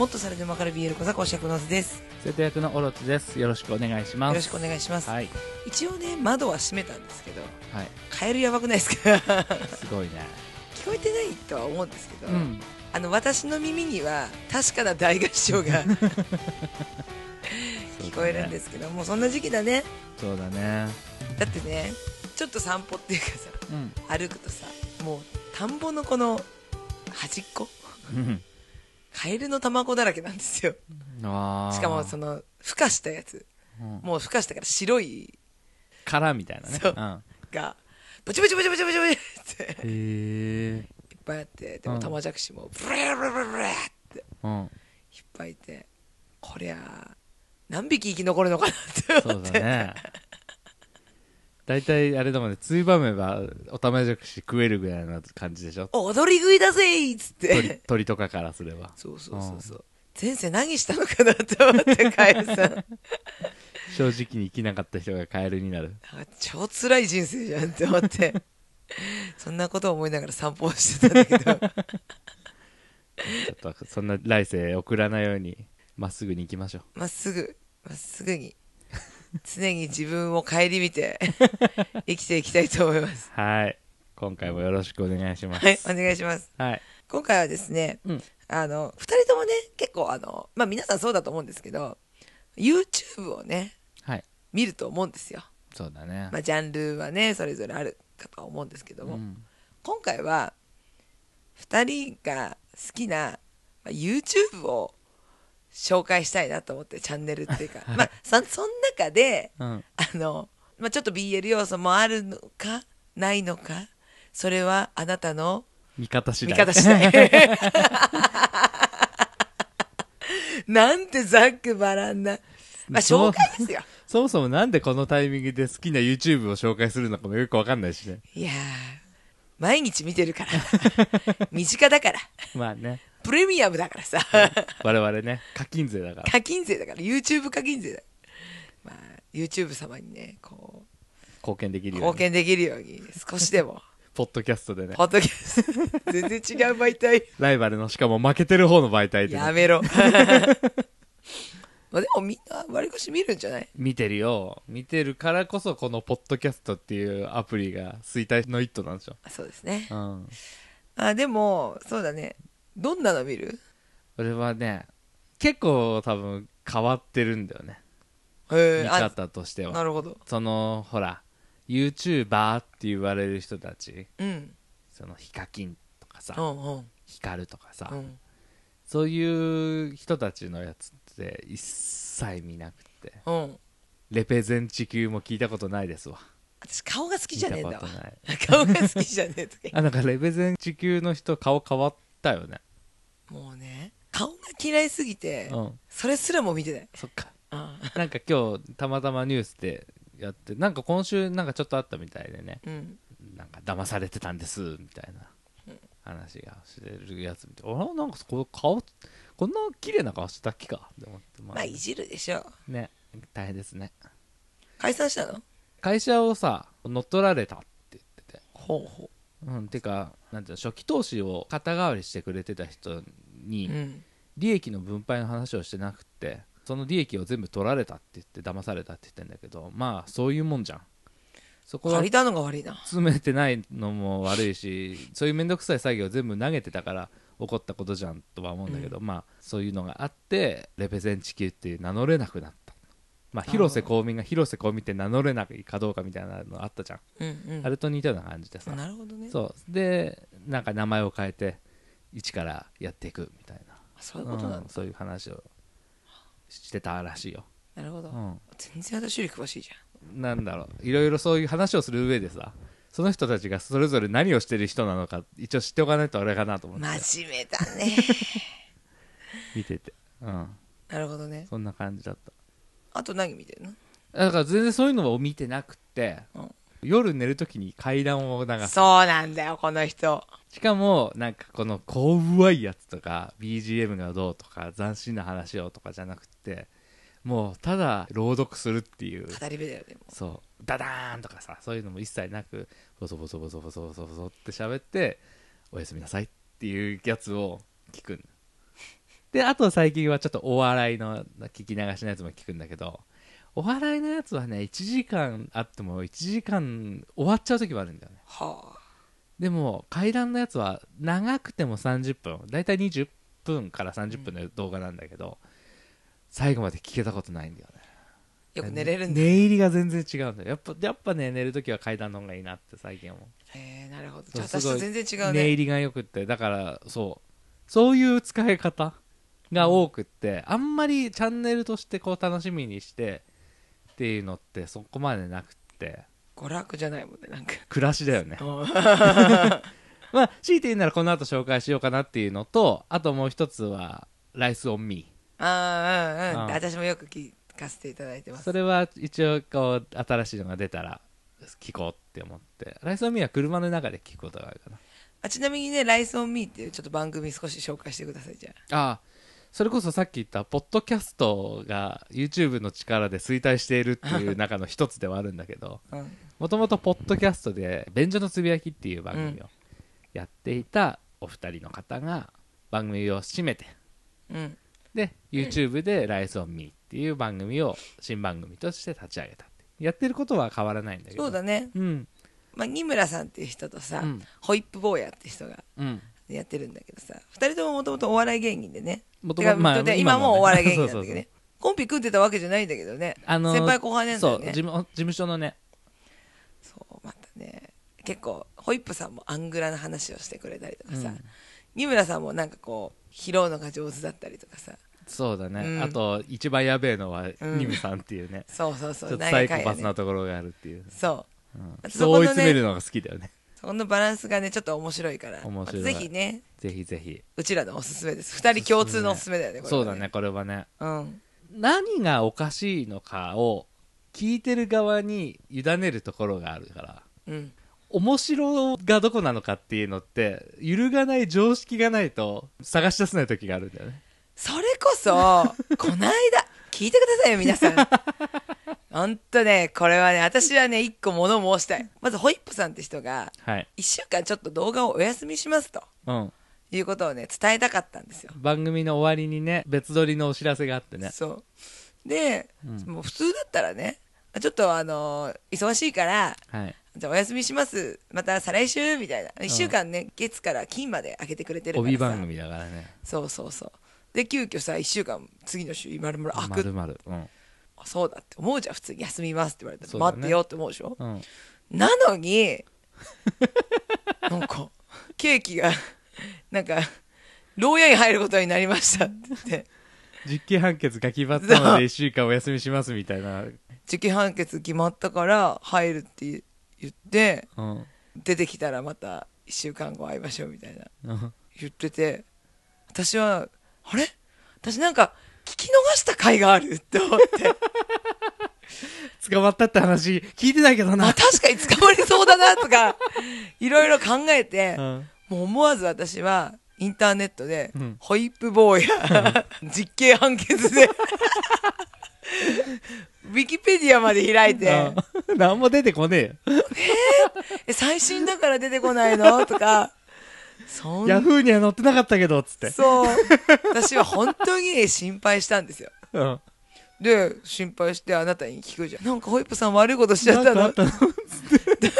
もっとそれでもわかる BL 小座講師役の図です。生徒役のオロチです。よろしくお願いします。よろしくお願いします、はい。一応ね窓は閉めたんですけどはい。カエルやばくないですか？すごいね。聞こえてないとは思うんですけど、うん。あの私の耳には確かな大合唱が 聞こえるんですすけどもうそんな時期だね。そうだね。だってねちょっと散歩っていうかさうん。歩くとさもう田んぼのこの端っこ？うんカエルの卵だらけなんですよ。あー。しかもその孵化したやつ。うん。もう孵化したから白い殻みたいなね。そう。うん。がブチブチブチブチブチブチって。へえいっぱいあってでもうん。玉じゃくしもブレブレブレブレって。うん。いっぱいいてこりゃ何匹生き残るのかなって思って。だね大体あれだもんね。ついばめばおたまじゃくし食えるぐらいな感じでしょ？踊り食いだぜーっつっ鳥て。鳥とかからすれば。そうそうそうそう。前世何したのかなって思ってカエルさん。正直に生きなかった人がカエルになる。なんか超辛い人生じゃんって思って。そんなことを思いながら散歩をしてたんだけど。ちょっとそんな来世送らないようにまっすぐに行きましょう。まっすぐまっすぐに 常に自分を顧みて 生きていきたいと思います。はい。今回もよろしくお願いします。はいお願いします。はい。今回はですね、うん。あの2人ともね結構あのまあ皆さんそうだと思うんですけど YouTube をねはい。見ると思うんですよ。そうだね、まあジャンルはねそれぞれあるかとは思うんですけども、うん。今回は2人が好きな、まあ、YouTube を紹介したいなと思ってチャンネルっていうか、まあそその中でうん。あの、まあ、ちょっと BL 要素もあるのかないのかそれはあなたの味方次見第方次第。なんてざっくばらんな、まあ、紹介ですよ。そもそもなんでこのタイミングで好きな YouTube を紹介するのかもよくわかんないしね。いやー毎日見てるから。身近だから。まあねプレミアムだからさ。我々ね。課金税だから。課金税だから。YouTube 課金税だ。まあ YouTube 様にねこ貢献できうるように。貢献できるように少しでも。ポッドキャストでね。ポッドキャスト。全然違う媒体。ライバルのしかも負けてる方の媒体でね、やめろ。まあでもみんな割り越し見るんじゃない？見てるよ。見てるからこそこのポッドキャストっていうアプリが衰退の一途なんでしょ。そうですね。うん。あでもそうだねどんなの見る？俺はね結構多分変わってるんだよね。見へえあ方としては。なるほど。そのほら YouTuber って言われる人たち。うん。そのヒカキンとかさうんうん。ヒカルとかさ、うん。そういう人たちのやつって一切見なくて。うん。レペゼン地球も聞いたことないですわ。私顔が好きじゃねえんだわ。聞いたことない。顔が好きじゃねえとかあなんかレペゼン地球の人顔変わったよね。もうね顔が嫌いすぎてうん。それすらも見てない。そっか。あなんか今日たまたまニュースでやってなんか今週なんかちょっとあったみたいでね。うん。なんか騙されてたんですみたいな話がしてるやつ見てあらなんかこの顔こんな綺麗な顔したっけか？って思ってままあいじるでしょ。ね。大変ですね。解散したの？会社をさ乗っ取られたって言ってて。ほうほうんてかなんていうの初期投資を肩代わりしてくれてた人に、うん。利益の分配の話をしてなくてその利益を全部取られたって言って騙されたって言ってんだけどまあそういうもんじゃん。そこは借りたのが悪いな。詰めてないのも悪いしそういう面倒くさい作業を全部投げてたから起こったことじゃんとは思うんだけど、まあそういうのがあってレペゼン地球っていう名乗れなくなったまあ広瀬香美が広瀬香美って名乗れないかどうかみたいなのあったじゃん、うんうん。あれと似たような感じでさ。なるほどね。そう。でなんか名前を変えて一からやっていくみたいな。そういうことなんだ。うんそういう話をしてたらしいよ、なるほど。うん、全然私より詳しいじなんだろう。いろいろそういう話をする上でさその人たちがそれぞれ何をしてる人なのか一応知っておかないとあれかなと思って。真面目だね。見てて。うん。なるほどね。そんな感じだっあと何見てるの？ただから全然そういうのを見てなくて、うん。夜寝るときに階段を流すそうなんだよこの人。しかもなんかこの怖いやつとか BGM がどうとか斬新な話をとかじゃなくてもうただ朗読するっていう。語り部だよでもそう。ダダーンとかさそういうのも一切なくボソボソボソボソボソボソって喋っておやすみなさいっていうやつを聞くんであと最近はちょっとお笑いの聞き流しのやつも聞くんだけどお笑いのやつはね1時間あっても1時間終わっちゃう時もあるんだよね。はあ。でも階段のやつは長くても30分。だいたい20分から30分の動画なんだけど、最後まで聞けたことないんだよね。よく寝れるんだ。寝入りが全然違うんだよ。やっぱやっぱね寝るときは階段の方がいいなって最近思う。へえなるほど。じゃあ私と全然違うね。寝入りがよくって。だからそう。そういう使い方が多くって、あんまりチャンネルとしてこう楽しみにしてっていうのってそこまでなくって。娯楽じゃないもんねなんか。暮らしだよね。うん。まあ強いて言うならこの後紹介しようかなっていうのとあともう一つは「ライスオンミー。ああうんうん。うん。私もよく聞かせていただいてます。それは一応こう新しいのが出たら聞こうって思って。ライスオンミーは車の中で聞くことがあるかな。あちなみにね「ライスオンミーっていうちょっと番組少し紹介してくださいじゃあ。ああそれこそさっき言ったポッドキャストが YouTube の力で衰退しているっていう中の一つではあるんだけどうん。もともとポッドキャストで「便所のつぶやき」っていう番組をやっていたお二人の方が番組を締めてうん。で YouTube で「ライスオンミーっていう番組を新番組として立ち上げたってやってることは変わらないんだけど。そうだね、うん。まあ、二村さんっていう人とさ、うん。ホイップ坊やって人がうんやってるんだけどさ。二人とももともとお笑い芸人でね。今もお笑い芸人なんだ そうそうそうけどねコンピ組んでたわけじゃないんだけどね。あのー先輩後輩なんだそうよね事務事務所のね。そうまたね。結構ホイップさんもアングラな話をしてくれたりとかさ、うん。三村さんもなんかこう拾うのが上手だったりとかさ。そうだね、うん。あと一番やべえのはうん。ニムさんっていうね、そうそうそう。ちょっとサイコパスなところがあるっていう、そう。うん。あと人を追い詰めるのが好きだよねそのバランスがねちょっと面白いから。面白い。ぜひね。ぜひぜひ。うちらのおすすめです。二人共通のおすすめだよね。そうだねこれはね。うん。何がおかしいのかを聞いてる側に委ねるところがあるから。うん。面白がどこなのかっていうのって揺るがない常識がないと探し出せない時があるんだよね。それこそこの間聞いてくださいよ皆さん ほんとねこれはね私はね一個物申したい。まずホイップさんって人がはい。1週間ちょっと動画をお休みしますと。うん。いうことをね伝えたかったんですよ。番組の終わりにね別撮りのお知らせがあってね。そう。で、うん。もう普通だったらねちょっとあの忙しいからはい。じゃあお休みします。また再来週みたいな。1週間ね、月から金まで開けてくれてるからさ。帯番組だからね。そうそうそう。で急遽さ1週間次の週まるまる開くまるまる。うん。あそうだって思うじゃん普通に。休みますって言われたら、そうだね。待ってよって思うでしょ？うん。なのに なんかケーキが なんか牢屋に入ることになりましたって言って。実刑判決が決まったので1週間お休みしますみたいな、受験判決決まったから入るって言ってうん。出てきたらまた1週間後会いましょうみたいなうん。言ってて。私はあれ？私なんか聞き逃した回があるって思って。捕まったって話聞いてないけどな。あ確かに捕まりそうだなとか いろいろ考えてうん。もう思わず私はインターネットで、うん。ホイップ坊や実刑判決で ウィキペディアまで開いて。うん。何も出てこねえ最新だから出てこないの？とかヤフーには載ってなかったけどっつって。そう。私は本当に心配したんですよ。うん。で心配してあなたに聞くじゃん。なんかホイップさん悪いことしちゃったの？なんかあったの？つって。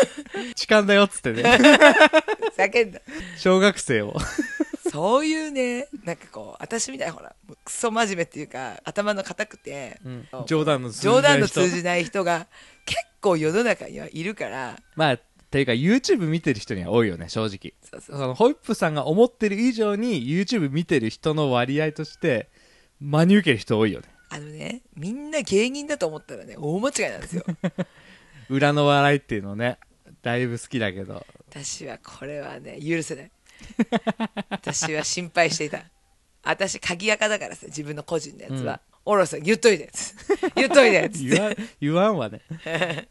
痴漢だよっつってね。叫んだ小学生を。そういうねなんかこう私みたいなほらもうクソ真面目っていうか頭の固くて、冗談の通じない人。冗談の通じない人が結構世の中にはいるからまあていうか YouTube 見てる人には多いよね正直。そのホイップさんが思ってる以上に YouTube 見てる人の割合として真に受ける人多いよね。あのねみんな芸人だと思ったらね大間違いなんですよ。裏の笑いっていうのねだいぶ好きだけど。私はこれはね許せない。私は心配していた。私鍵垢だからさ自分の個人のやつは、おろさん言っといて。言っといて。っつって言わん言わんわね。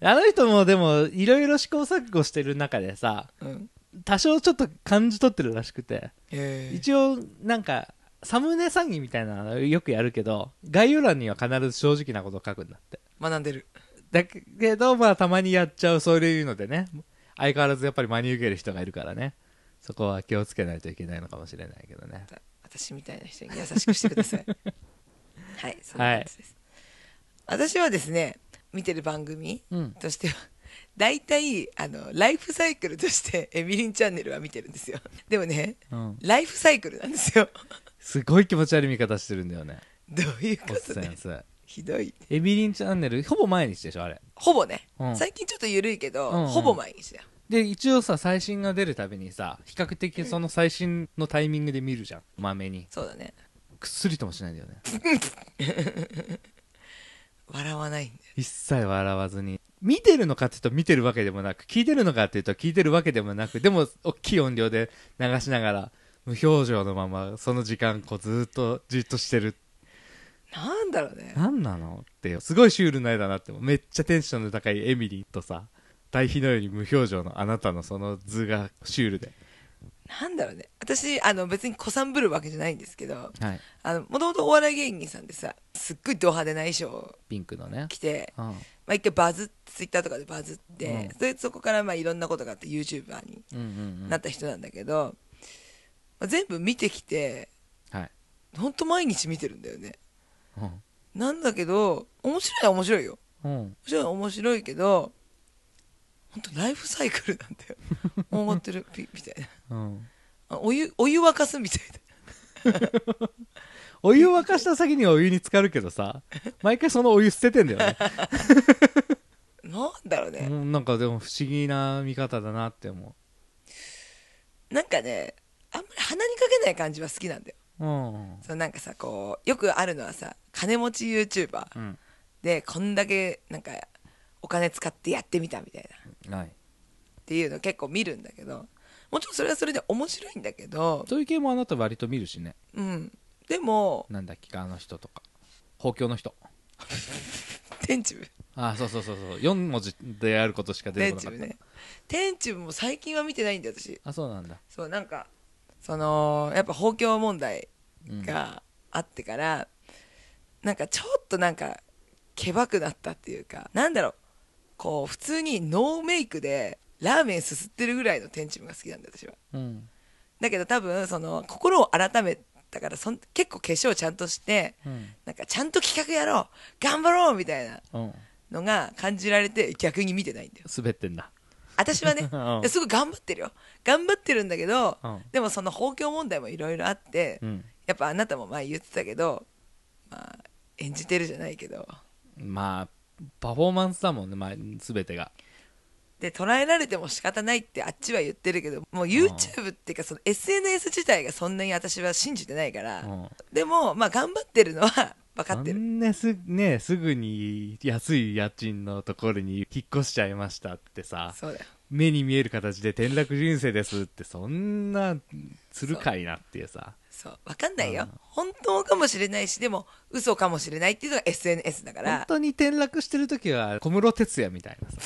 あの人もでもいろいろ試行錯誤してる中でさうん。多少ちょっと感じ取ってるらしくて。へー一応なんかサムネ詐欺みたいなのよくやるけど概要欄には必ず正直なことを書くんだって。学んでる。だけどまあたまにやっちゃうそういうのでね相変わらずやっぱり真に受ける人がいるからね。そこは気をつけないといけないのかもしれないけどね。私みたいな人に優しくしてくださいはいそんな感じです、私はですね見てる番組うん。としては大体あのライフサイクルとしてエミリンチャンネルは見てるんですよ。でもねうん。ライフサイクルなんですよ。すごい気持ち悪い見方してるんだよね。どういうおっことね？さんやつひどい。エビリンチャンネルほぼ毎日でしょあれ。ほぼね、うん。最近ちょっと緩いけど、うんうん。ほぼ毎日だよ。で一応さ最新が出るたびにさ比較的その最新のタイミングで見るじゃん。まめに。そうだねくっすりともしないんだよね。笑わないんだよ一切笑わずに。見てるのかっていうと見てるわけでもなく聞いてるのかっていうと聞いてるわけでもなくでも大きい音量で流しながら無表情のままその時間こうずーっとじっとしてる。なんだろうね。何なのってすごいシュールな絵だなってめっちゃテンションの高いエミリーとさ対比のように無表情のあなたのその図がシュールでなんだろうね。私あの別に子さんぶるわけじゃないんですけどもともとお笑い芸人さんでさすっごいド派手な衣装をピンクのね。着て、うん。まあ、一回バズツイッターとかでバズって、うん。それそこからまあいろんなことがあって YouTuber にうんうんうん。なった人なんだけど、まあ全部見てきてはい。ほんと毎日見てるんだよね。うん。なんだけど面白いのは面白いよ。うん。面白いのは面白いけど本当ライフサイクルなんだよ。思ってるピみたいなうん。あお湯お湯沸かすみたい お湯沸かした先にはお湯に浸かるけどさ毎回そのお湯捨ててんだよね。な なんだろうね、うんなんかでも不思議な見方だなって思なんかねあんまり鼻にかけない感じは好きなんだよ。ううん。そうなんかさこうよくあるのはさ金持ち YouTuber うん。でこんだけなんかお金使ってやってみたみたいな。っはいていうの結構見るんだけどもちろんそれはそれで面白いんだけどそういう系もあなた割と見るしね。うん。でもなんだっけかあの人とか。包協の人。天チ部あそうそうそうそう。4文字であることしか出てこなかった、天チ部ね。天も最近は見てないんだよ私。あそうなんだ。そうなんかそのやっぱ包協問題うん。があってから、なんかちょっとなんかけばくなったっていうかなんだろう。こう普通にノーメイクでラーメンすすってるぐらいの天チムが好きなんだよ私は。うん。だけど多分その心を改めたからそん結構化粧ちゃんとしてうん。なんかちゃんと企画やろう。頑張ろうみたいなうん。のが感じられて逆に見てないんだよ。滑ってんだ。私はね。うん。すごい頑張ってるよ。頑張ってるんだけど、うん。でもその包協問題もいろいろあって、うん。やっぱあなたも前言ってたけどまあ演じてるじゃないけど。まあパフォーマンスだもんね、まあ、全てがで捉えられても仕方ないってあっちは言ってるけどもう YouTube っていうかその SNS 自体がそんなに私は信じてないから、うん。でもまあ頑張ってるのは分かってそるんなす,、ね、すぐに安い家賃のところに引っ越しちゃいましたってさそうだよ目に見える形で転落人生ですってそんなするかいなっていうさ。そう分かんないよ、うん。本当かもしれないしでも嘘かもしれないっていうのが SNS だか本ら当に転落してる時は小室哲哉みたいなさ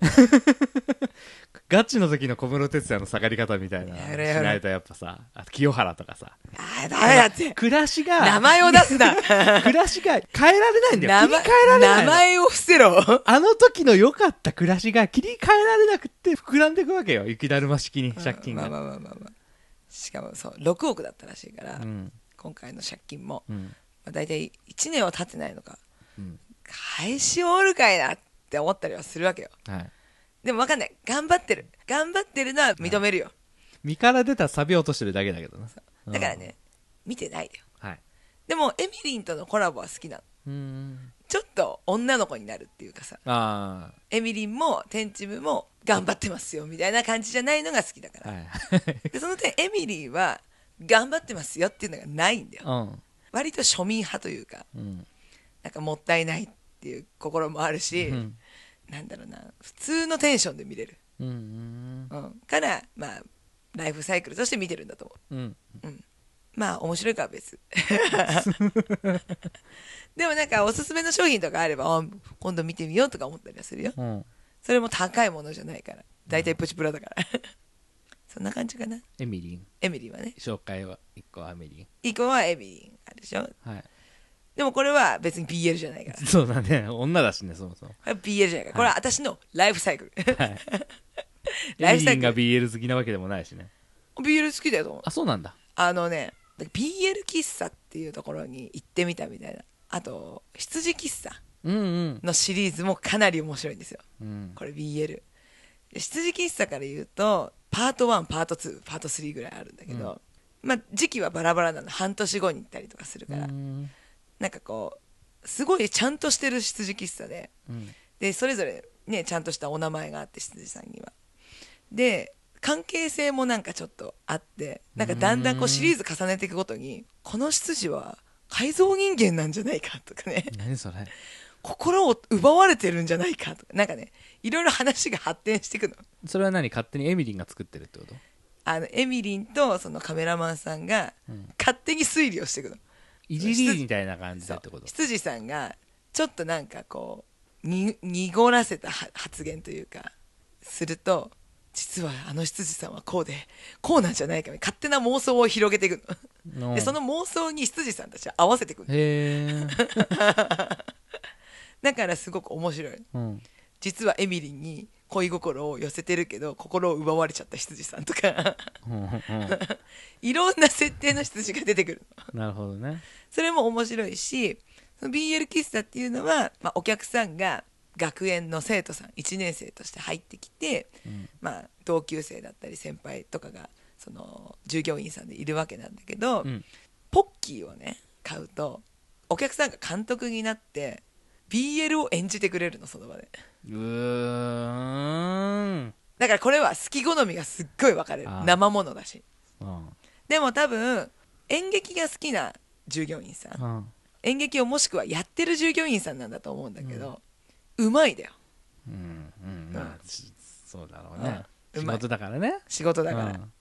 ガチの時の小室哲哉の下がり方みたいなしないとやっぱさあと清原とかさ。ああダメだって。暮らしが名前を出すな。暮らしが変えられないんだよ。名前切り替えられないの名前を伏せろ。あの時の良かった暮らしが切り替えられなくって膨らんでいくわけよ。雪だるま式に借金が、まあまあまあまあまあ。しかもそう6億だったらしいから、うん。今回の借金も、うん。まあ、大体1年は経ってないのか。うん。返し終わるかいなって思ったりはするわけよ。はいでも分かんない。頑張ってる。頑張ってるのは認めるよ、身から出たサビ落としてるだけだけどな。だからね、見てないよ。うんはい。でもエミリンとのコラボは好きなの。うん。ちょっと女の子になるっていうかさ。あエミリンもテンチムも頑張ってますよみたいな感じじゃないのが好きだから、あはい。でその点エミリーは頑張ってますよっていうのがないんだよ。うん。割と庶民派というか。うん。なんかもったいないっていう心もあるし、うんなんだろうな普通のテンションで見れる、うんうん、からまあライフサイクルとして見てるんだと思う。んうまあ面白いかは別。でもなんかおすすめの商品とかあればあ今度見てみようとか思ったりはするよ。うん。それも高いものじゃないから。大体プチプラだから。そんな感じかな。エミリン。エミリーはね。紹介は1個エミリ一個はエミリーあるでしょ。ンはいでもこれは別に BL じゃないから。こそうだね。女だしねそもそも。れは BL じゃないから。これは私のライフサイクル。はい。ライフサイクル。が BL 好きなわけでもないしね。BL 好きだよと思う。あそうなんだ。あのねで BL 喫茶っていうところに行ってみたみたいな。あと羊喫茶うんうん。のシリーズもかなり面白いんですよ。うん。これ BL で羊喫茶から言うとパート1パート2パート3ぐらいあるんだけど、まあ時期はバラバラなの。半年後に行ったりとかするから、うんなんかこうすごいちゃんとしてる羊喫茶で。うん。でそれぞれねちゃんとしたお名前があって羊さんには。で関係性もなんかちょっとあってなんかだんだんこうシリーズ重ねていくごとにこの羊は改造人間なんじゃないかとかね。何それ？心を奪われてるんじゃないかとか。なんかねいろいろ話が発展していくの。それは何？勝手にエミリンが作ってるってこと？あのエミリンとそのカメラマンさんがうん。勝手に推理をしていくのいじりみたいな感じでそう。ってこと？羊さんがちょっとなんかこうに濁らせたは発言というかすると実はあの羊さんはこうでこうなんじゃないか勝手な妄想を広げていくの。うん。でその妄想に羊さんたちは合わせていくの。へえ。だからすごく面白い。うん。実はエミリンに恋心を寄せてるけど心を奪われちゃった羊さんとか。うんうん いろんな設定の羊が出てくる。のなるほどね。それも面白いしその BL 喫茶っていうのは、まあ、お客さんが学園の生徒さん1年生として入ってきて、うん。まあ、同級生だったり先輩とかがその従業員さんでいるわけなんだけど、うん。ポッキーをね買うとお客さんが監督になって BL を演じてくれるのその場でうーん。だからこれは好き好みがすっごい分かれる生ものだし。うん。でも多分演劇が好きな従業員さんうん。演劇をもしくはやってる従業員さんなんだと思うんだけど、うまいだよ。うんうん。まうん。あしそうだろうね。うん。うまい。仕事だからね。仕事だから、うん。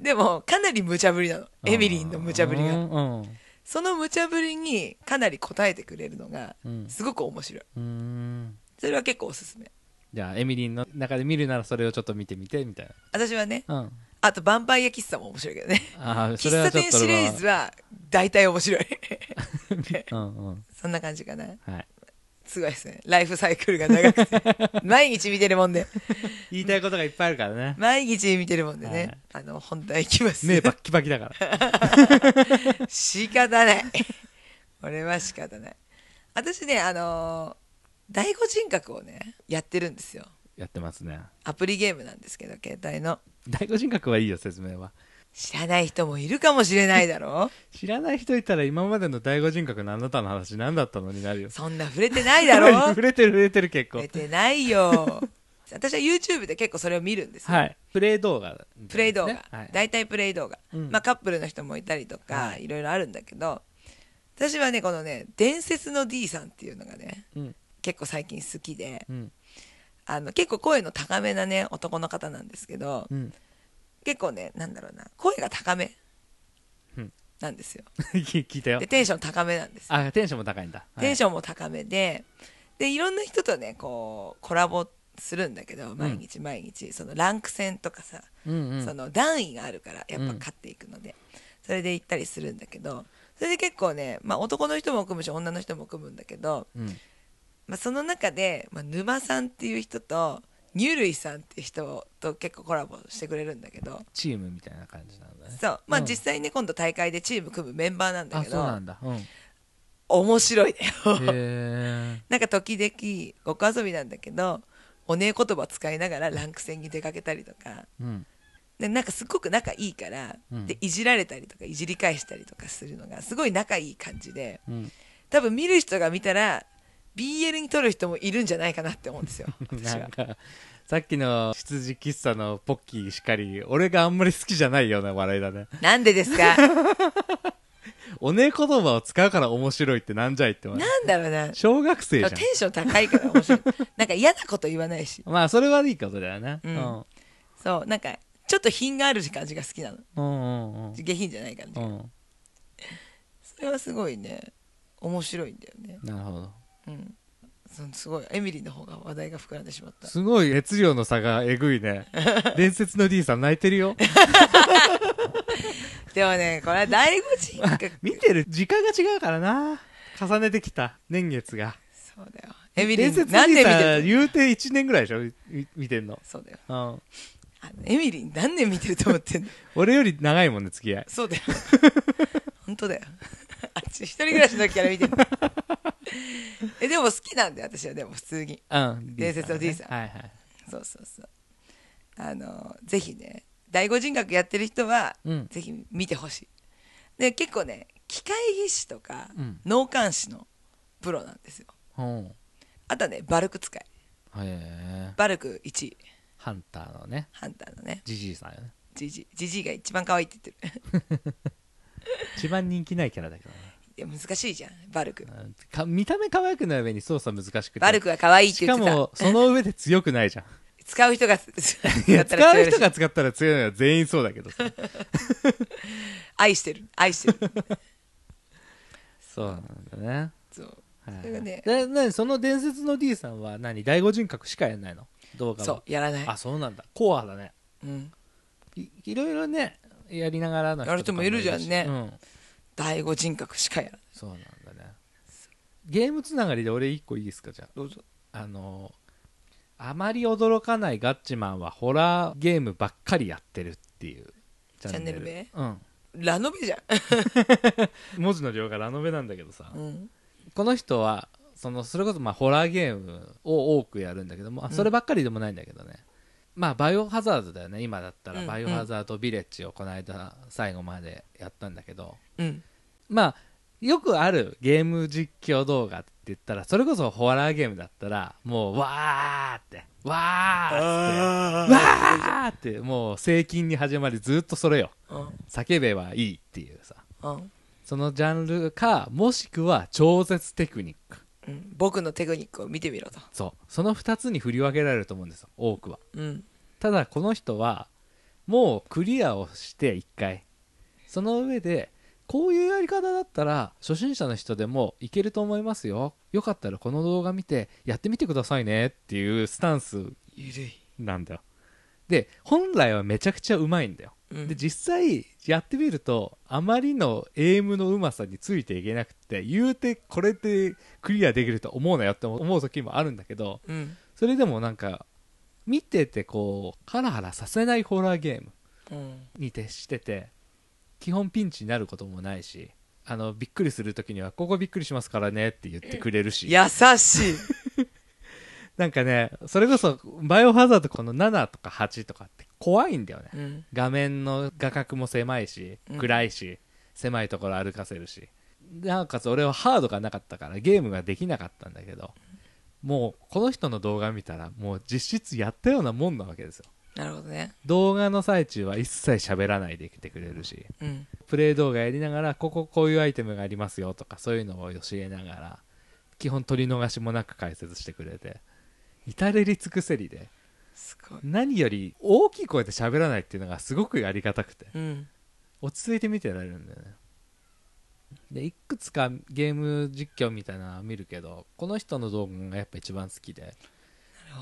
でもかなり無茶ぶりなの。エミリンの無茶ぶりが。うん。うん。その無茶ぶりにかなり応えてくれるのがうん。すごく面白い。うんそれは結構おすすめ。じゃあエミリンの中で見るならそれをちょっと見てみてみたい私はねなうん。あとヴァンパイア喫茶も面白いけどね。ああ そ喫れはちょっと茶店シリーズは大体面白い。うんうん。そんな感じかな。はい。すごいですね。ライフサイクルが長くて。毎日見てるもんで。言いたいことがいっぱいあるからね。毎日見てるもんでね、はい。あの本題いきます。目バッキバキだから。仕方ない。これは仕方ない。私ねあのー第五人格をねやってるんですよ。やってますね。アプリゲームなんですけど携帯の。第五人格はいいよ説明は。知らない人もいるかもしれないだろ。知らない人いたら今までの第五人格のあなたの話何だったのになるよ。そんな触れてないだろ。触れてる触れてる結構。触れてないよ。私は YouTube で結構それを見るんですよ、はい。プレイ動画プレイ動画、はい。大体プレイ動画、うん。まあカップルの人もいたりとか、はい。い、ろいろあるんだけど私はねこのね伝説の D さんっていうのがねうん結構最近好きでうん。あの結構声の高めなね男の方なんですけどうん。結構ねなんだろうな声が高めうん。なんですよ。聞いたよ。でテンション高めなんですよ。あテンションも高いんだ。テンシションも高めででいろんな人とねこうコラボするんだけど毎日毎日、そのランク戦とかさ、うんうん。その段位があるからやっぱ勝っていくので、それで行ったりするんだけどそれで結構ね、まあ、男の人も組むし女の人も組むんだけど、うんまあ、その中で、まあ、沼さんっていう人と乳類さんっていう人と結構コラボしてくれるんだけどチームみたいな感じなんだね。そう。まあうん。実際ね今度大会でチーム組むメンバーなんだあけどそうなんだ。うん。へ面白いだよ。え なんか時々ごく遊びなんだけどおねえ言葉使いながらランク戦に出かけたりとか。うん。でなんかすっごく仲いいから、うん。でいじられたりとかいじり返したりとかするのがすごい仲いい感じでうん。多分見る人が見たら BL に撮る人もいるんじゃないかなって思うんですよ。なんかさっきの羊喫茶のポッキーしかり俺があんまり好きじゃないような笑いだね。なんでですか？おねえ言葉を使うから面白いってなんじゃいって思う。なんだろうな。小学生じゃん。テンション高いから面白い。なんか嫌なこと言わないし。まあそれはいいことだよね。うん。うん。そうなんかちょっと品がある感じが好きなの。うんうん下品じゃない感じ、うんうん。それはすごいね。面白いんだよね。なるほどうん。そすごいエミリーの方が話題が膨らんでしまった。すごい熱量の差がえぐいね。伝説の D さん泣いてるよ。でもねこれは第五人格。見てる時間が違うからな。重ねてきた年月が。そうだよ。エミリーなん D で見てる？言うて1年ぐらいでしょ？み見てんの。そうだよ。うん。あのエミリー何年見てると思ってんの？俺より長いもんね付き合い。そうだよ。本当だよ あっち一人暮らしの時から見てる。えでも好きなんだよ私はでも普通に。うん伝説の D さん。ね。はいはい。そうそうそう。あのぜひね第五人格やってる人は、うん。ぜひ見てほしい。で結構ね機械技師とか、うん。脳幹師のプロなんですよ。う。んあとはねバルク使い。へえ。バルク1位。ハンターのね。ハンターのね。ジジイさんよね。ジジイが一番可愛いって言ってる 一番人気ないキャラだけどね。いや難しいじゃんバルク。うん。か見た目可愛くない上に操作難しくて。バルクが可愛いってしか言ってた。もその上で強くないじゃん。使う人がいや使う人がが使ったら強いのは全員そうだけどさ。愛してる。愛してる。そうなんだね。そう。はい。それがね。でなにその伝説の D さんは何？第五人格しかやんないの？動画は。そうやらない。あそうなんだ。コアだね。うん。いいろいろねやりながらのやる人もいるじゃんね。うん。第五人格しかやらない。そうなんだね。ゲームつながりで俺一個いいですかじゃどうぞ。ああのあまり驚かないガッチマンはホラーゲームばっかりやってるっていう。チャンネル名？うん。ラノベじゃ 文字の量がラノベなんだけどさ、ん、うん、この人はそのそれこそまあホラーゲームを多くやるんだけども、あうんそればっかりでもないんだけどねまあバイオハザードだよね。今だったらうんバイオハザードビレッジをこの間最後までやったんだけど、うん。まあよくあるゲーム実況動画って言ったらそれこそホラーゲームだったらもうわーって。わーって。わーって。もう正禁に始まりずっとそれよ。うん。叫べばいいっていうさ。うん。そのジャンルかもしくは超絶テクニックうん、僕のテクニックを見てみろと、そう。その2つに振り分けられると思うんですよ。多くは。うん、ただこの人はもうクリアをして1回。その上でこういうやり方だったら初心者の人でもいけると思いますよ。よかったらこの動画見てやってみてくださいねっていうスタンスなんだよ。で本来はめちゃくちゃうまいんだよ。うん、で実際やってみるとあまりのエイムのうまさについていけなくて言うてこれでクリアできると思うなよって思う時もあるんだけどうん。それでもなんか見ててこうハラハラさせないホラーゲームうん。に徹してて基本ピンチになることもないしあのびっくりする時にはここびっくりしますからねって言ってくれるし。優しい。なんかねそれこそバイオハザードこの7とか8とかって怖いんだよね。うん。画面の画角も狭いしうん。暗いし、狭いところ歩かせるし。なおかつ俺はハードがなかったからゲームができなかったんだけどもうこの人の動画見たらもう実質やったようなもんなわけですよ。なるほどね。動画の最中は一切喋らないで来てくれるしうん。プレイ動画やりながらこここういうアイテムがありますよとかそういうのを教えながら基本取り逃しもなく解説してくれて至れり尽くせりで何より大きい声で喋らないっていうのがすごくありがたくて。うん。落ち着いて見てられるんだよね。でいくつかゲーム実況みたいなのは見るけどこの人の動画がやっぱ一番好きで。なる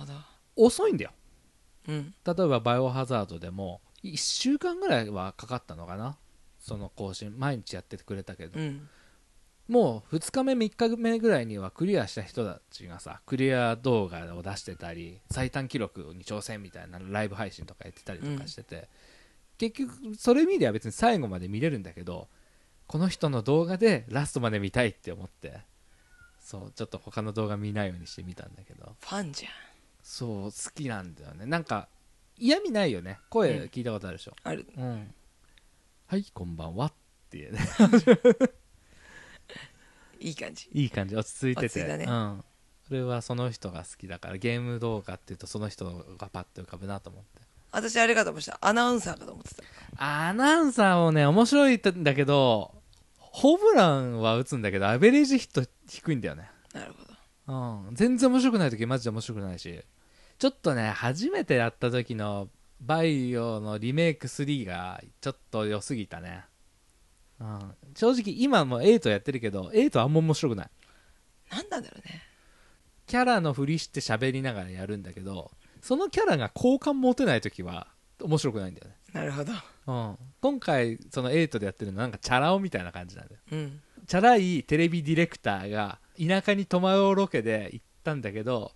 ほど。遅いんだよ。うん。例えばバイオハザードでも1週間ぐらいはかかったのかな。その更新毎日やっててくれたけど、うんもう2日目3日目ぐらいにはクリアした人たちがさクリア動画を出してたり最短記録に挑戦みたいなライブ配信とかやってたりとかしてて、結局それ見りゃ別に最後まで見れるんだけどこの人の動画でラストまで見たいって思ってそうちょっと他の動画見ないようにして見たんだけど。ファンじゃん。そう好きなんだよね。なんか嫌味ないよね。声聞いたことあるでしょ、ある。うん、はいこんばんはっていうね いい感じ。いい感じ。落ち着いてて。落ち着いたね。うん、それはその人が好きだからゲーム動画っていうとその人がパッと浮かぶなと思って。私あれかと思ってた。アナウンサーかと思ってた。アナウンサーもね面白いんだけどホームランは打つんだけどアベレージヒット低いんだよね。なるほど。うん。全然面白くない時マジで面白くないし。ちょっとね初めてやった時のバイオのリメイク3がちょっと良すぎたね、うん、正直今も8やってるけど8あんま面白くない。なんなんだろうね。キャラのふりして喋りながらやるんだけどそのキャラが好感持てない時は面白くないんだよね、なるほど。うん、今回その8でやってるのはなんかチャラ男みたいな感じなんだよ。うん。チャラいテレビディレクターが田舎に泊まろうロケで行ったんだけど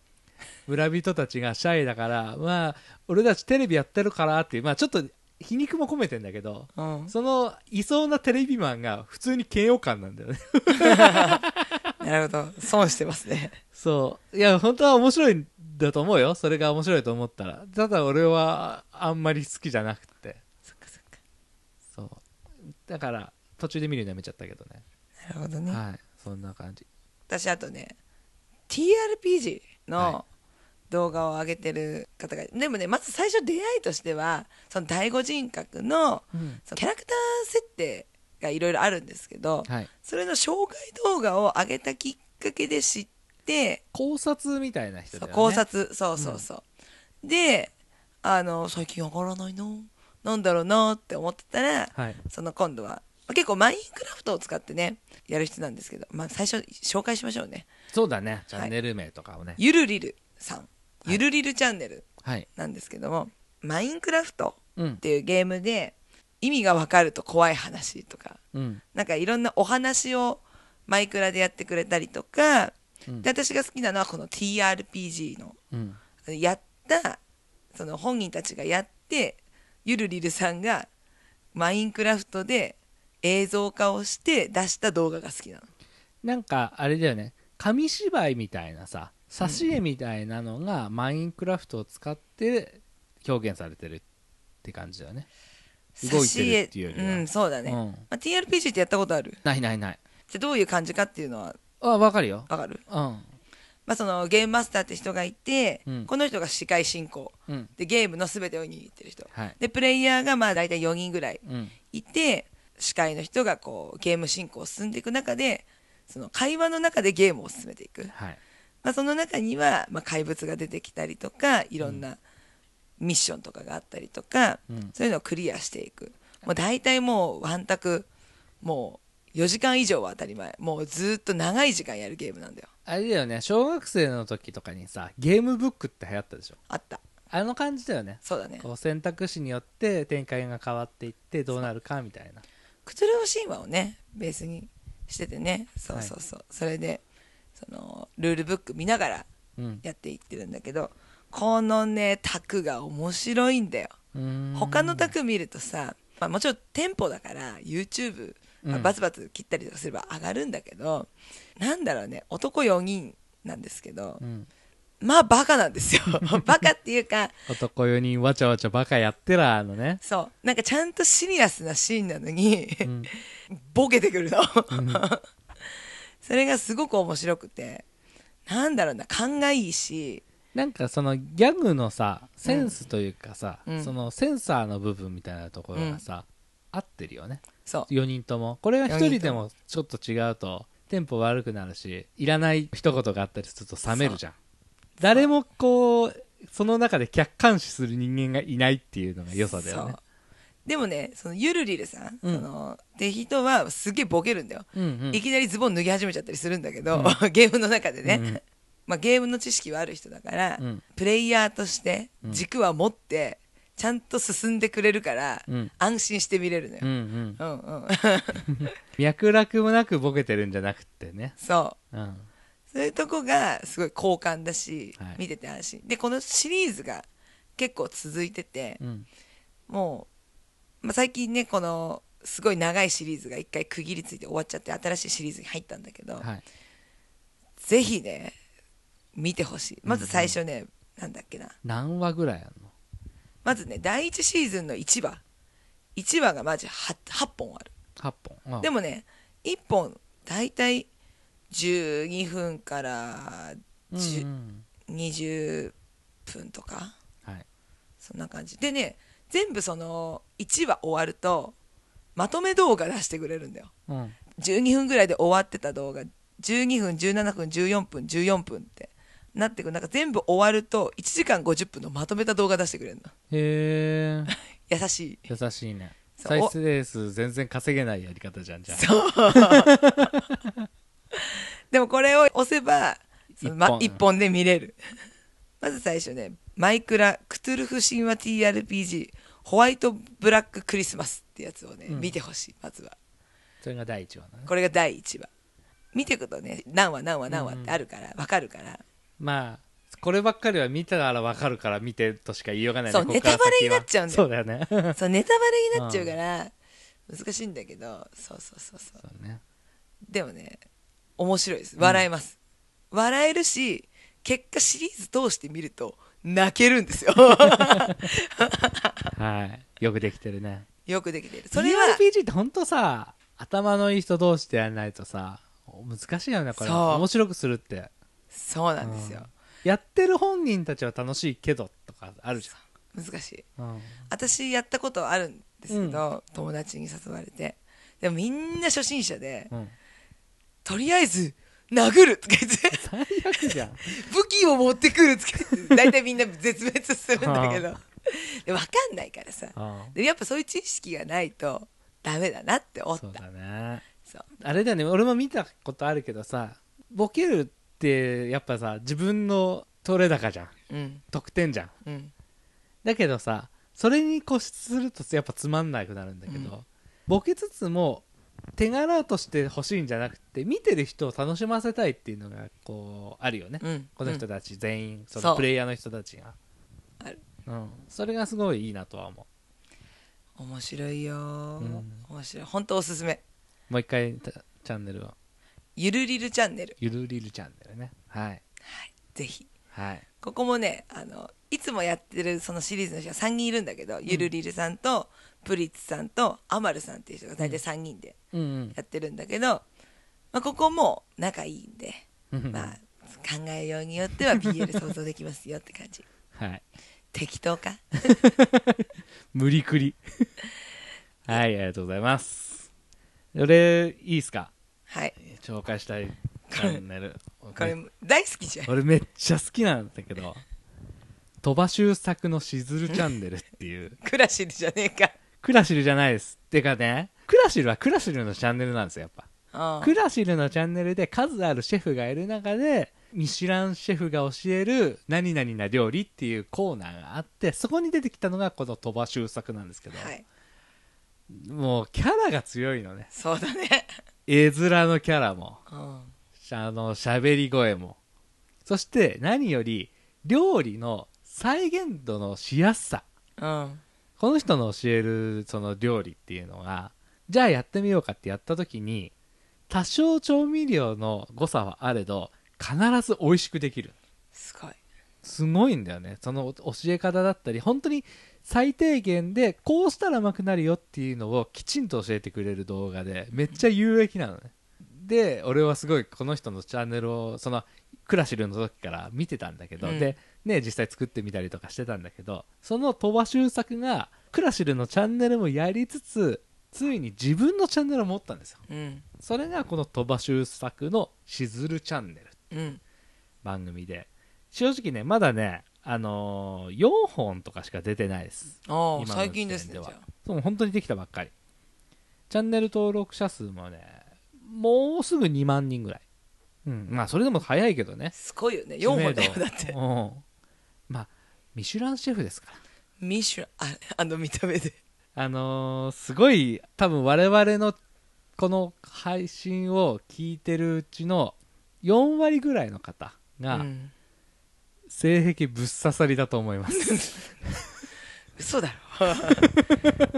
村人たちがシャイだからまあ俺たちテレビやってるからっていうまあちょっと皮肉も込めてんだけどうん。そのいそうなテレビマンが普通に嫌悪感なんだよね。なるほど。損してますね。そう。いや本当は面白いんだと思うよ。それが面白いと思ったら。ただ俺はあんまり好きじゃなくて。そっかそっか。そう。だから途中で見るのやめちゃったけどね。なるほどね、はい。そんな感じ。私あとね TRPG はの動画を上げてる方が、でもねまず最初出会いとしてはその第五人格のうん。そのキャラクター設定がいろいろあるんですけどはい。それの紹介動画を上げたきっかけで知って、考察みたいな人だよね。考察。そうそうそう、であの最近上がらないの？なんだろうなって思ってたらはい。その今度はまあ結構マインクラフトを使ってねやる人なんですけど、まあ、最初紹介しましょうね。そうだね。チャンネル名とかをね。ゆるりるさん、いゆるりるチャンネルはい。なんですけどもマインクラフトうん。っていうゲームで意味がわかると怖い話とかうん。なんかいろんなお話をマイクラでやってくれたりとか、うん。で私が好きなのはこの TRPG のうん。やったその本人たちがやってゆるりるさんがマインクラフトで映像化をして出した動画が好きなの。なんかあれだよね。紙芝居みたいなさ挿絵みたいなのがマインクラフトを使って表現されてるって感じだよね。動いてるっていうよりは。うんそうだね、うん。まあ、TRPG ってやったことある？ないないない。じゃあどういう感じかっていうのは？あわかるよ。わかる？うん。まあそのゲームマスターって人がいて、うん。この人が司会進行。うん。でゲームの全てを握ってる人。はい。でプレイヤーがまあ大体4人ぐらいうん。いて司会の人がこうゲーム進行を進んでいく中でその会話の中でゲームを進めていく、はいまあ、その中には、まあ、怪物が出てきたりとかいろんなミッションとかがあったりとか、うん。そういうのをクリアしていく。もう大体もうワンタクもう4時間以上は当たり前。もうずっと長い時間やるゲームなんだよ。あれだよね。小学生の時とかにさゲームブックって流行ったでしょ？あった。あの感じだよね。そうだね。こう選択肢によって展開が変わっていってどうなるかみたいな。クトゥルフ神話をねベースにしててね。そうそうそう、それでそのルールブック見ながらうん。やっていってるんだけどこのねタクが面白いんだよ。他のタク見るとさ、まあ、もちろんテンポだから YouTube、まあうん。バツバツ切ったりとかすれば上がるんだけど、なんだろうね男4人なんですけど、うん。まあバカなんですよ。バカっていうか男4人わちゃわちゃバカやってらーのね、そう。なんかちゃんとシリアスなシーンなのにうん。ボケてくるの。うんそれがすごく面白くてなんだろうな勘がいいし。なんかそのギャグのさセンスというかさ、うん。そのセンサーの部分みたいなところがさ、合ってるよね。そう。4人とも。これが1人でもちょっと違うとテンポ悪くなるしいらない一言があったりすると冷めるじゃん。誰もこうその中で客観視する人間がいないっていうのが良さだよねでもねそのゆるりるさん、うん。そのって人はすげえボケるんだよ、うんうん。いきなりズボン脱ぎ始めちゃったりするんだけど、うん。ゲームの中でね、うんうん。まあ、ゲームの知識はある人だから、うん。プレイヤーとしてうん。軸は持ってちゃんと進んでくれるから、うん。安心して見れるのよ、うんうん。うん、うん。脈絡もなくボケてるんじゃなくってね。そう。うん。そういうとこがすごい好感だし、はい。見てて安心。でこのシリーズが結構続いてて、うん。もう、まあ、最近ねこのすごい長いシリーズが一回区切りついて終わっちゃって新しいシリーズに入ったんだけど、はい。ぜひね見てほしい。まず最初ね、なんだっけな。何話ぐらいあるの？まずね第1シーズンの1話。1話がマジ 8, 8本ある。8本。もでもね1本大体12分からうん10うん。20分とか。はい。そんな感じ。でね全部その1話終わるとまとめ動画出してくれるんだよ。うん。12分ぐらいで終わってた動画。12分17分14分14分って。なってくる。なんか全部終わると1時間50分のまとめた動画出してくれるの。へえ 優しい。優しいね。再生数全然稼げないやり方じゃんじゃあ。そう。でもこれを押せばそのま一本一本で見れる。まず最初ねマイクラクトゥルフ神話 TRPG ホワイトブラッククリスマスってやつをね、うん。見てほしいまずは。それが第1話だね。これが第1話。見ていくとね何話何話何話ってあるから、わかるから。まあこればっかりは見たらわかるから見てとしか言いようがないねそうネタバレになっちゃうんだよ。そうだよね。そうネタバレになっちゃうから 難しいんだけどそうそうそうそう。そうね。でもね面白いです。笑えます、笑えるし結果シリーズ通して見ると泣けるんですよ。はい。よくできてるね。よくできてる。それは RPG って本当さ頭のいい人同士でやらないとさ難しいよねこれ。そう。面白くするって。そうなんですよ、やってる本人たちは楽しいけどとかあるじ難しい。ゃん、うん。私やったことあるんですけど、友達に誘われて。でもみんな初心者で、うん、とりあえず殴る。とか言って。最悪じゃん。武器を持ってくる。とか言って。大体みんな絶滅するんだけど。で分かんないからさ。あ。でやっぱそういう知識がないとダメだなって思った。そうだね。そう。あれだよね。俺も見たことあるけどさボケるってやっぱさ自分の取れ高じゃん。うん。得点じゃん。うん。だけどさそれに固執するとやっぱつまんなくなるんだけど、うん。ボケつつも手柄として欲しいんじゃなくて見てる人を楽しませたいっていうのがこうあるよね、うん。この人たち全員そそう。のプレイヤーの人たちが。ある。うん、それがすごいいいなとは思面白いよ。ー、うん。面白い。本当おすすめ。うもう一回たチャンネルを。ゆるりるチャンネル。ゆるりるチャンネルね。はい。ぜひ。はい。ここもねあのいつもやってるそのシリーズの人が3人いるんだけど、ゆるりるさんとプリッツさんとアマルさんっていう人が大体3人でやってるんだけど、まあ、ここも仲いいんで、うんまあ、考えようによっては BL 想像できますよって感じ。はい。適当か？無理くり。はい。ありがとうございます。俺いいっすか？はい。紹介したいチャンネル。これ大好きじゃん。俺めっちゃ好きなんだけど鳥羽周作のしずるチャンネルっていう。クラシルじゃねえかクラシルじゃないです。てかねクラシルはクラシルのチャンネルなんですよやっぱ。うんクラシルのチャンネルで数あるシェフがいる中でミシュランシェフが教える何々な料理っていうコーナーがあってそこに出てきたのがこの鳥羽周作なんですけど、はい。もうキャラが強いのね。そうだね。絵面のキャラも。うん。あの喋り声も。そして何より料理の再現度のしやすさ。うんこの人の教えるその料理っていうのがじゃあやってみようかってやった時に多少調味料の誤差はあれど必ず美味しくできる。すごい。すごいんだよね。その教え方だったり本当に最低限でこうしたらうまくなるよっていうのをきちんと教えてくれる動画でめっちゃ有益なのね。で俺はすごいこの人のチャンネルをそのクラシルの時から見てたんだけど、うん。でね実際作ってみたりとかしてたんだけどその鳥羽周作がクラシルのチャンネルもやりつつついに自分のチャンネルを持ったんですよ。うん。それがこの鳥羽周作のしずるチャンネル。うん。番組で。正直ねまだねあのー4本とかしか出てないです。ああ最近ですねそう本当にできたばっかり。チャンネル登録者数もねもうすぐ2万人ぐらい。うんまあそれでも早いけどね。すごいよね。4本だよだって。うん。まあミシュランシェフですから。ミシュランあ あの見た目で。あのーすごい多分我々のこの配信を聞いてるうちの4割ぐらいの方がうん。性癖ぶっ刺さりだと思います。嘘だろ。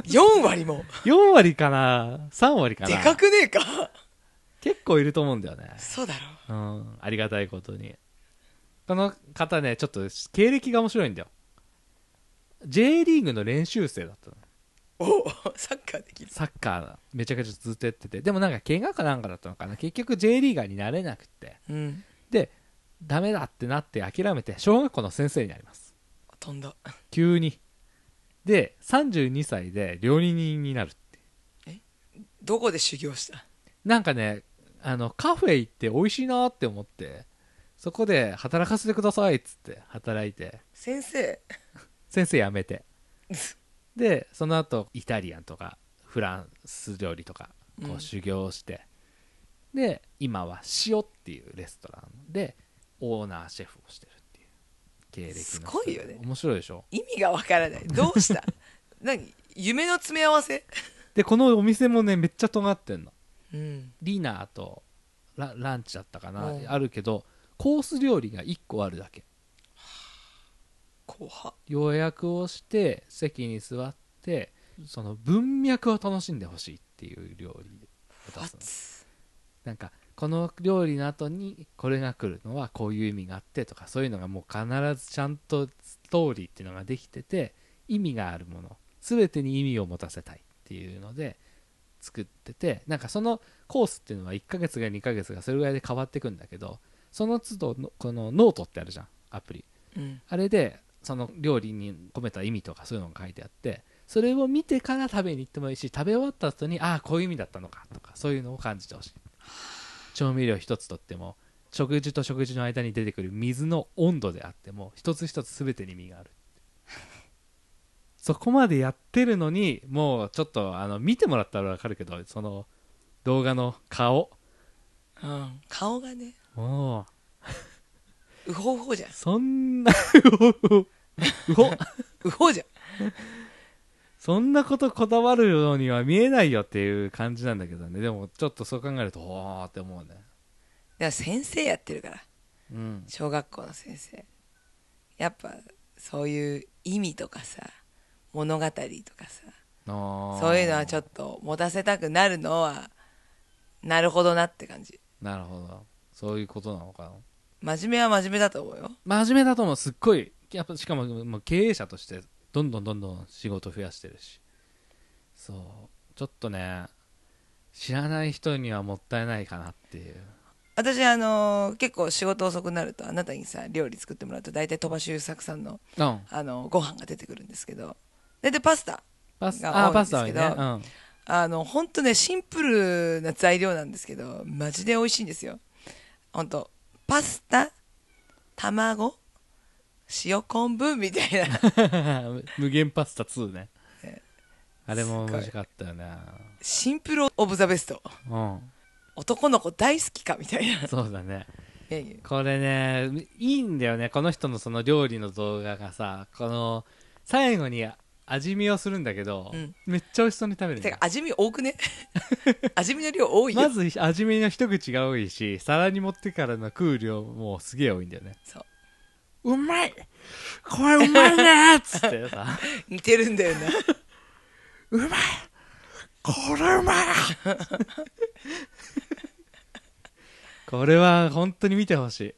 4割も。4割かな？3割かな？でかくねえか。結構いると思うんだよね。そうだろ。うん。ありがたいことにこの方ねちょっと経歴が面白いんだよ。J リーグの練習生だったの。おおサッカーできる。サッカーめちゃくちゃずっとやってて。でもなんか怪我かなんかだったのかな。結局 J リーガーになれなくて。うん。でダメだってなって諦めて小学校の先生になります。飛んだ。急に。で32歳で料理人になるってどこで修行した？なんかねあのカフェ行って美味しいなって思ってそこで働かせてくださいっつって働いて。先生。先生辞めて。でその後イタリアンとかフランス料理とかこうん。う修行して、で今は塩っていうレストランでオーナーシェフをしてるっていう。経歴のすごいよね。面白いでしょ？意味がわからない。どうした？何？夢の詰め合わせ？でこのお店もねめっちゃ尖ってんの。うん。ディナーとラランチだったかな、うん。あるけどコース料理が1個あるだけ。後派予約をして席に座ってその文脈を楽しんでほしいっていう料理を出すの。なんかこの料理の後にこれが来るのはこういう意味があってとかそういうのがもう必ずちゃんとストーリーっていうのができてて意味があるもの。全てに意味を持たせたいっていうので作っててなんかそのコースっていうのは1ヶ月が2ヶ月がそれぐらいで変わっていくんだけどその都度のこのノートってあるじゃんアプリ。うん。あれでその料理に込めた意味とかそういうのが書いてあってそれを見てから食べに行ってもいいし食べ終わった後にああこういう意味だったのかとかそういうのを感じてほしい。調味料一つとっても食事と食事の間に出てくる水の温度であっても一つ一つ全てに意味がある。そこまでやってるのにもうちょっとあの見てもらったら分かるけどその動画の顔。うん、顔がねもううほうほじゃん。そんなうほう。ほうほじゃん。そんなことこだわるようには見えないよっていう感じなんだけどね。でもちょっとそう考えるとおーって思うね。でも先生やってるから。うん。小学校の先生。やっぱそういう意味とかさ物語とかさそそういうのはちょっと持たせたくなるのはなるほどなって感じ。なるほどそういうことなのかな？真面目は真面目だと思うよ。真面目だと思う。すっごい。やっぱしかももう経営者としてどんどんどんどん仕事増やしてるし。そう。ちょっとね知らない人にはもったいないかなっていう。私あのー結構仕事遅くなるとあなたにさ料理作ってもらうと大体鳥羽周作さんの、うん。あのご飯が出てくるんですけど。大体パスタパスが多いんあパスタですけどうん。あの本当ねシンプルな材料なんですけどマジで美味しいんですよ本当パスタ卵塩昆布みたいな。無限パスタ2ね。ねあれもすごい美味しかったよね。シンプルオブザベスト。うん。男の子大好きかみたいな。そうだね。これねいいんだよね。この人のその料理の動画がさこの最後に味見をするんだけど、うん。めっちゃ美味しそうに食べるんだよ。てか味見多くね？味見の量多いよ、まず味見の一口が多いし皿に持ってからの食う量もすげえ多いんだよね。そう。うまい！これうまいね！っつってさ。似てるんだよなうまい！これうまい！これは本当に見てほしい。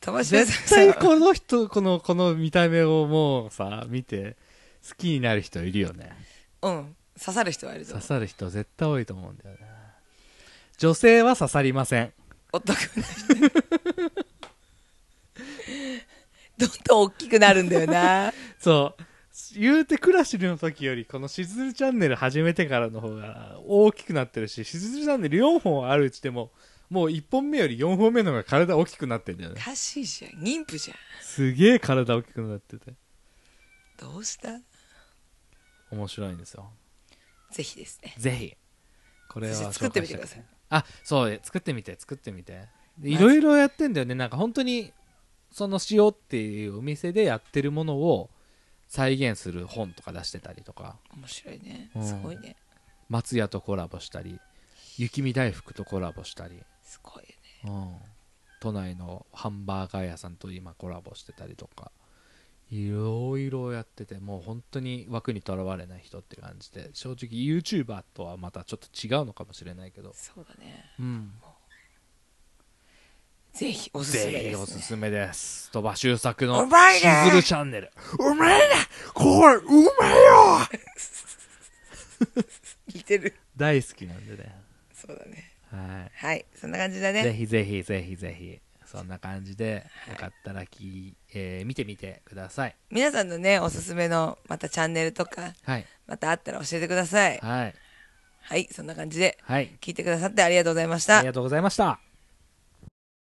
飛ばし屋さ。ん絶対この人このこの見た目をもうさ見て好きになる人いるよね。うん。刺さる人はいると思う。刺さる人絶対多いと思うんだよね女性は刺さりません。男の人どんどん大きくなるんだよな。そう。言うてクラシルの時よりこのしずるチャンネル始めてからの方が大きくなってるししずるチャンネル4本あるうちでももう1本目より4本目の方が体大きくなってんだよね。おかしいじゃん。妊婦じゃん。すげえ体大きくなっててどうした？面白いんですよ。ぜひですね。ぜひ。これは作ってみてください。あそう作ってみて作ってみて。でいろいろやってんだよね。なんか本当にその塩っていうお店でやってるものを再現する本とか出してたりとか。面白いね。うん。すごいね。松屋とコラボしたり雪見大福とコラボしたり、すごいよね。うん、都内のハンバーガー屋さんと今コラボしてたりとかいろいろやっててもう本当に枠にとらわれない人って感じで正直 YouTuber とはまたちょっと違うのかもしれないけど、そうだね。うん、ぜひおすすめぜひです、ね、おすすめです。鳥羽周作うのまいね。しずるチャンネル。うまいね。これうまいよ。似てる。大好きなんでね。そうだね。はい。はい。そんな感じだね。ぜひぜひぜひぜひそんな感じで、はい。よかったらき、えー見てみてください。皆さんのねおすすめのまたチャンネルとかはい。またあったら教えてください。はい。はい。そんな感じではい。聞いてくださってありがとうございました。ありがとうございました